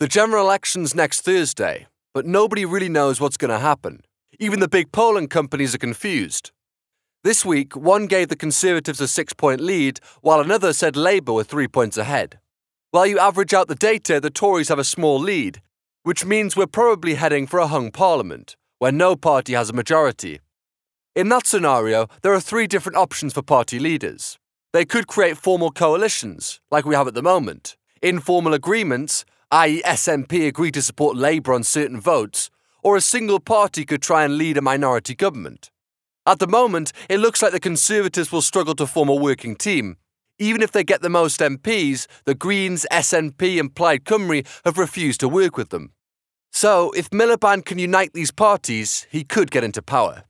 The general election's next Thursday, but nobody really knows what's going to happen. Even the big polling companies are confused. This week, one gave the Conservatives a six point lead, while another said Labour were three points ahead. While you average out the data, the Tories have a small lead, which means we're probably heading for a hung parliament, where no party has a majority. In that scenario, there are three different options for party leaders. They could create formal coalitions, like we have at the moment, informal agreements, i.e., SNP agree to support Labour on certain votes, or a single party could try and lead a minority government. At the moment, it looks like the Conservatives will struggle to form a working team. Even if they get the most MPs, the Greens, SNP, and Plaid Cymru have refused to work with them. So, if Miliband can unite these parties, he could get into power.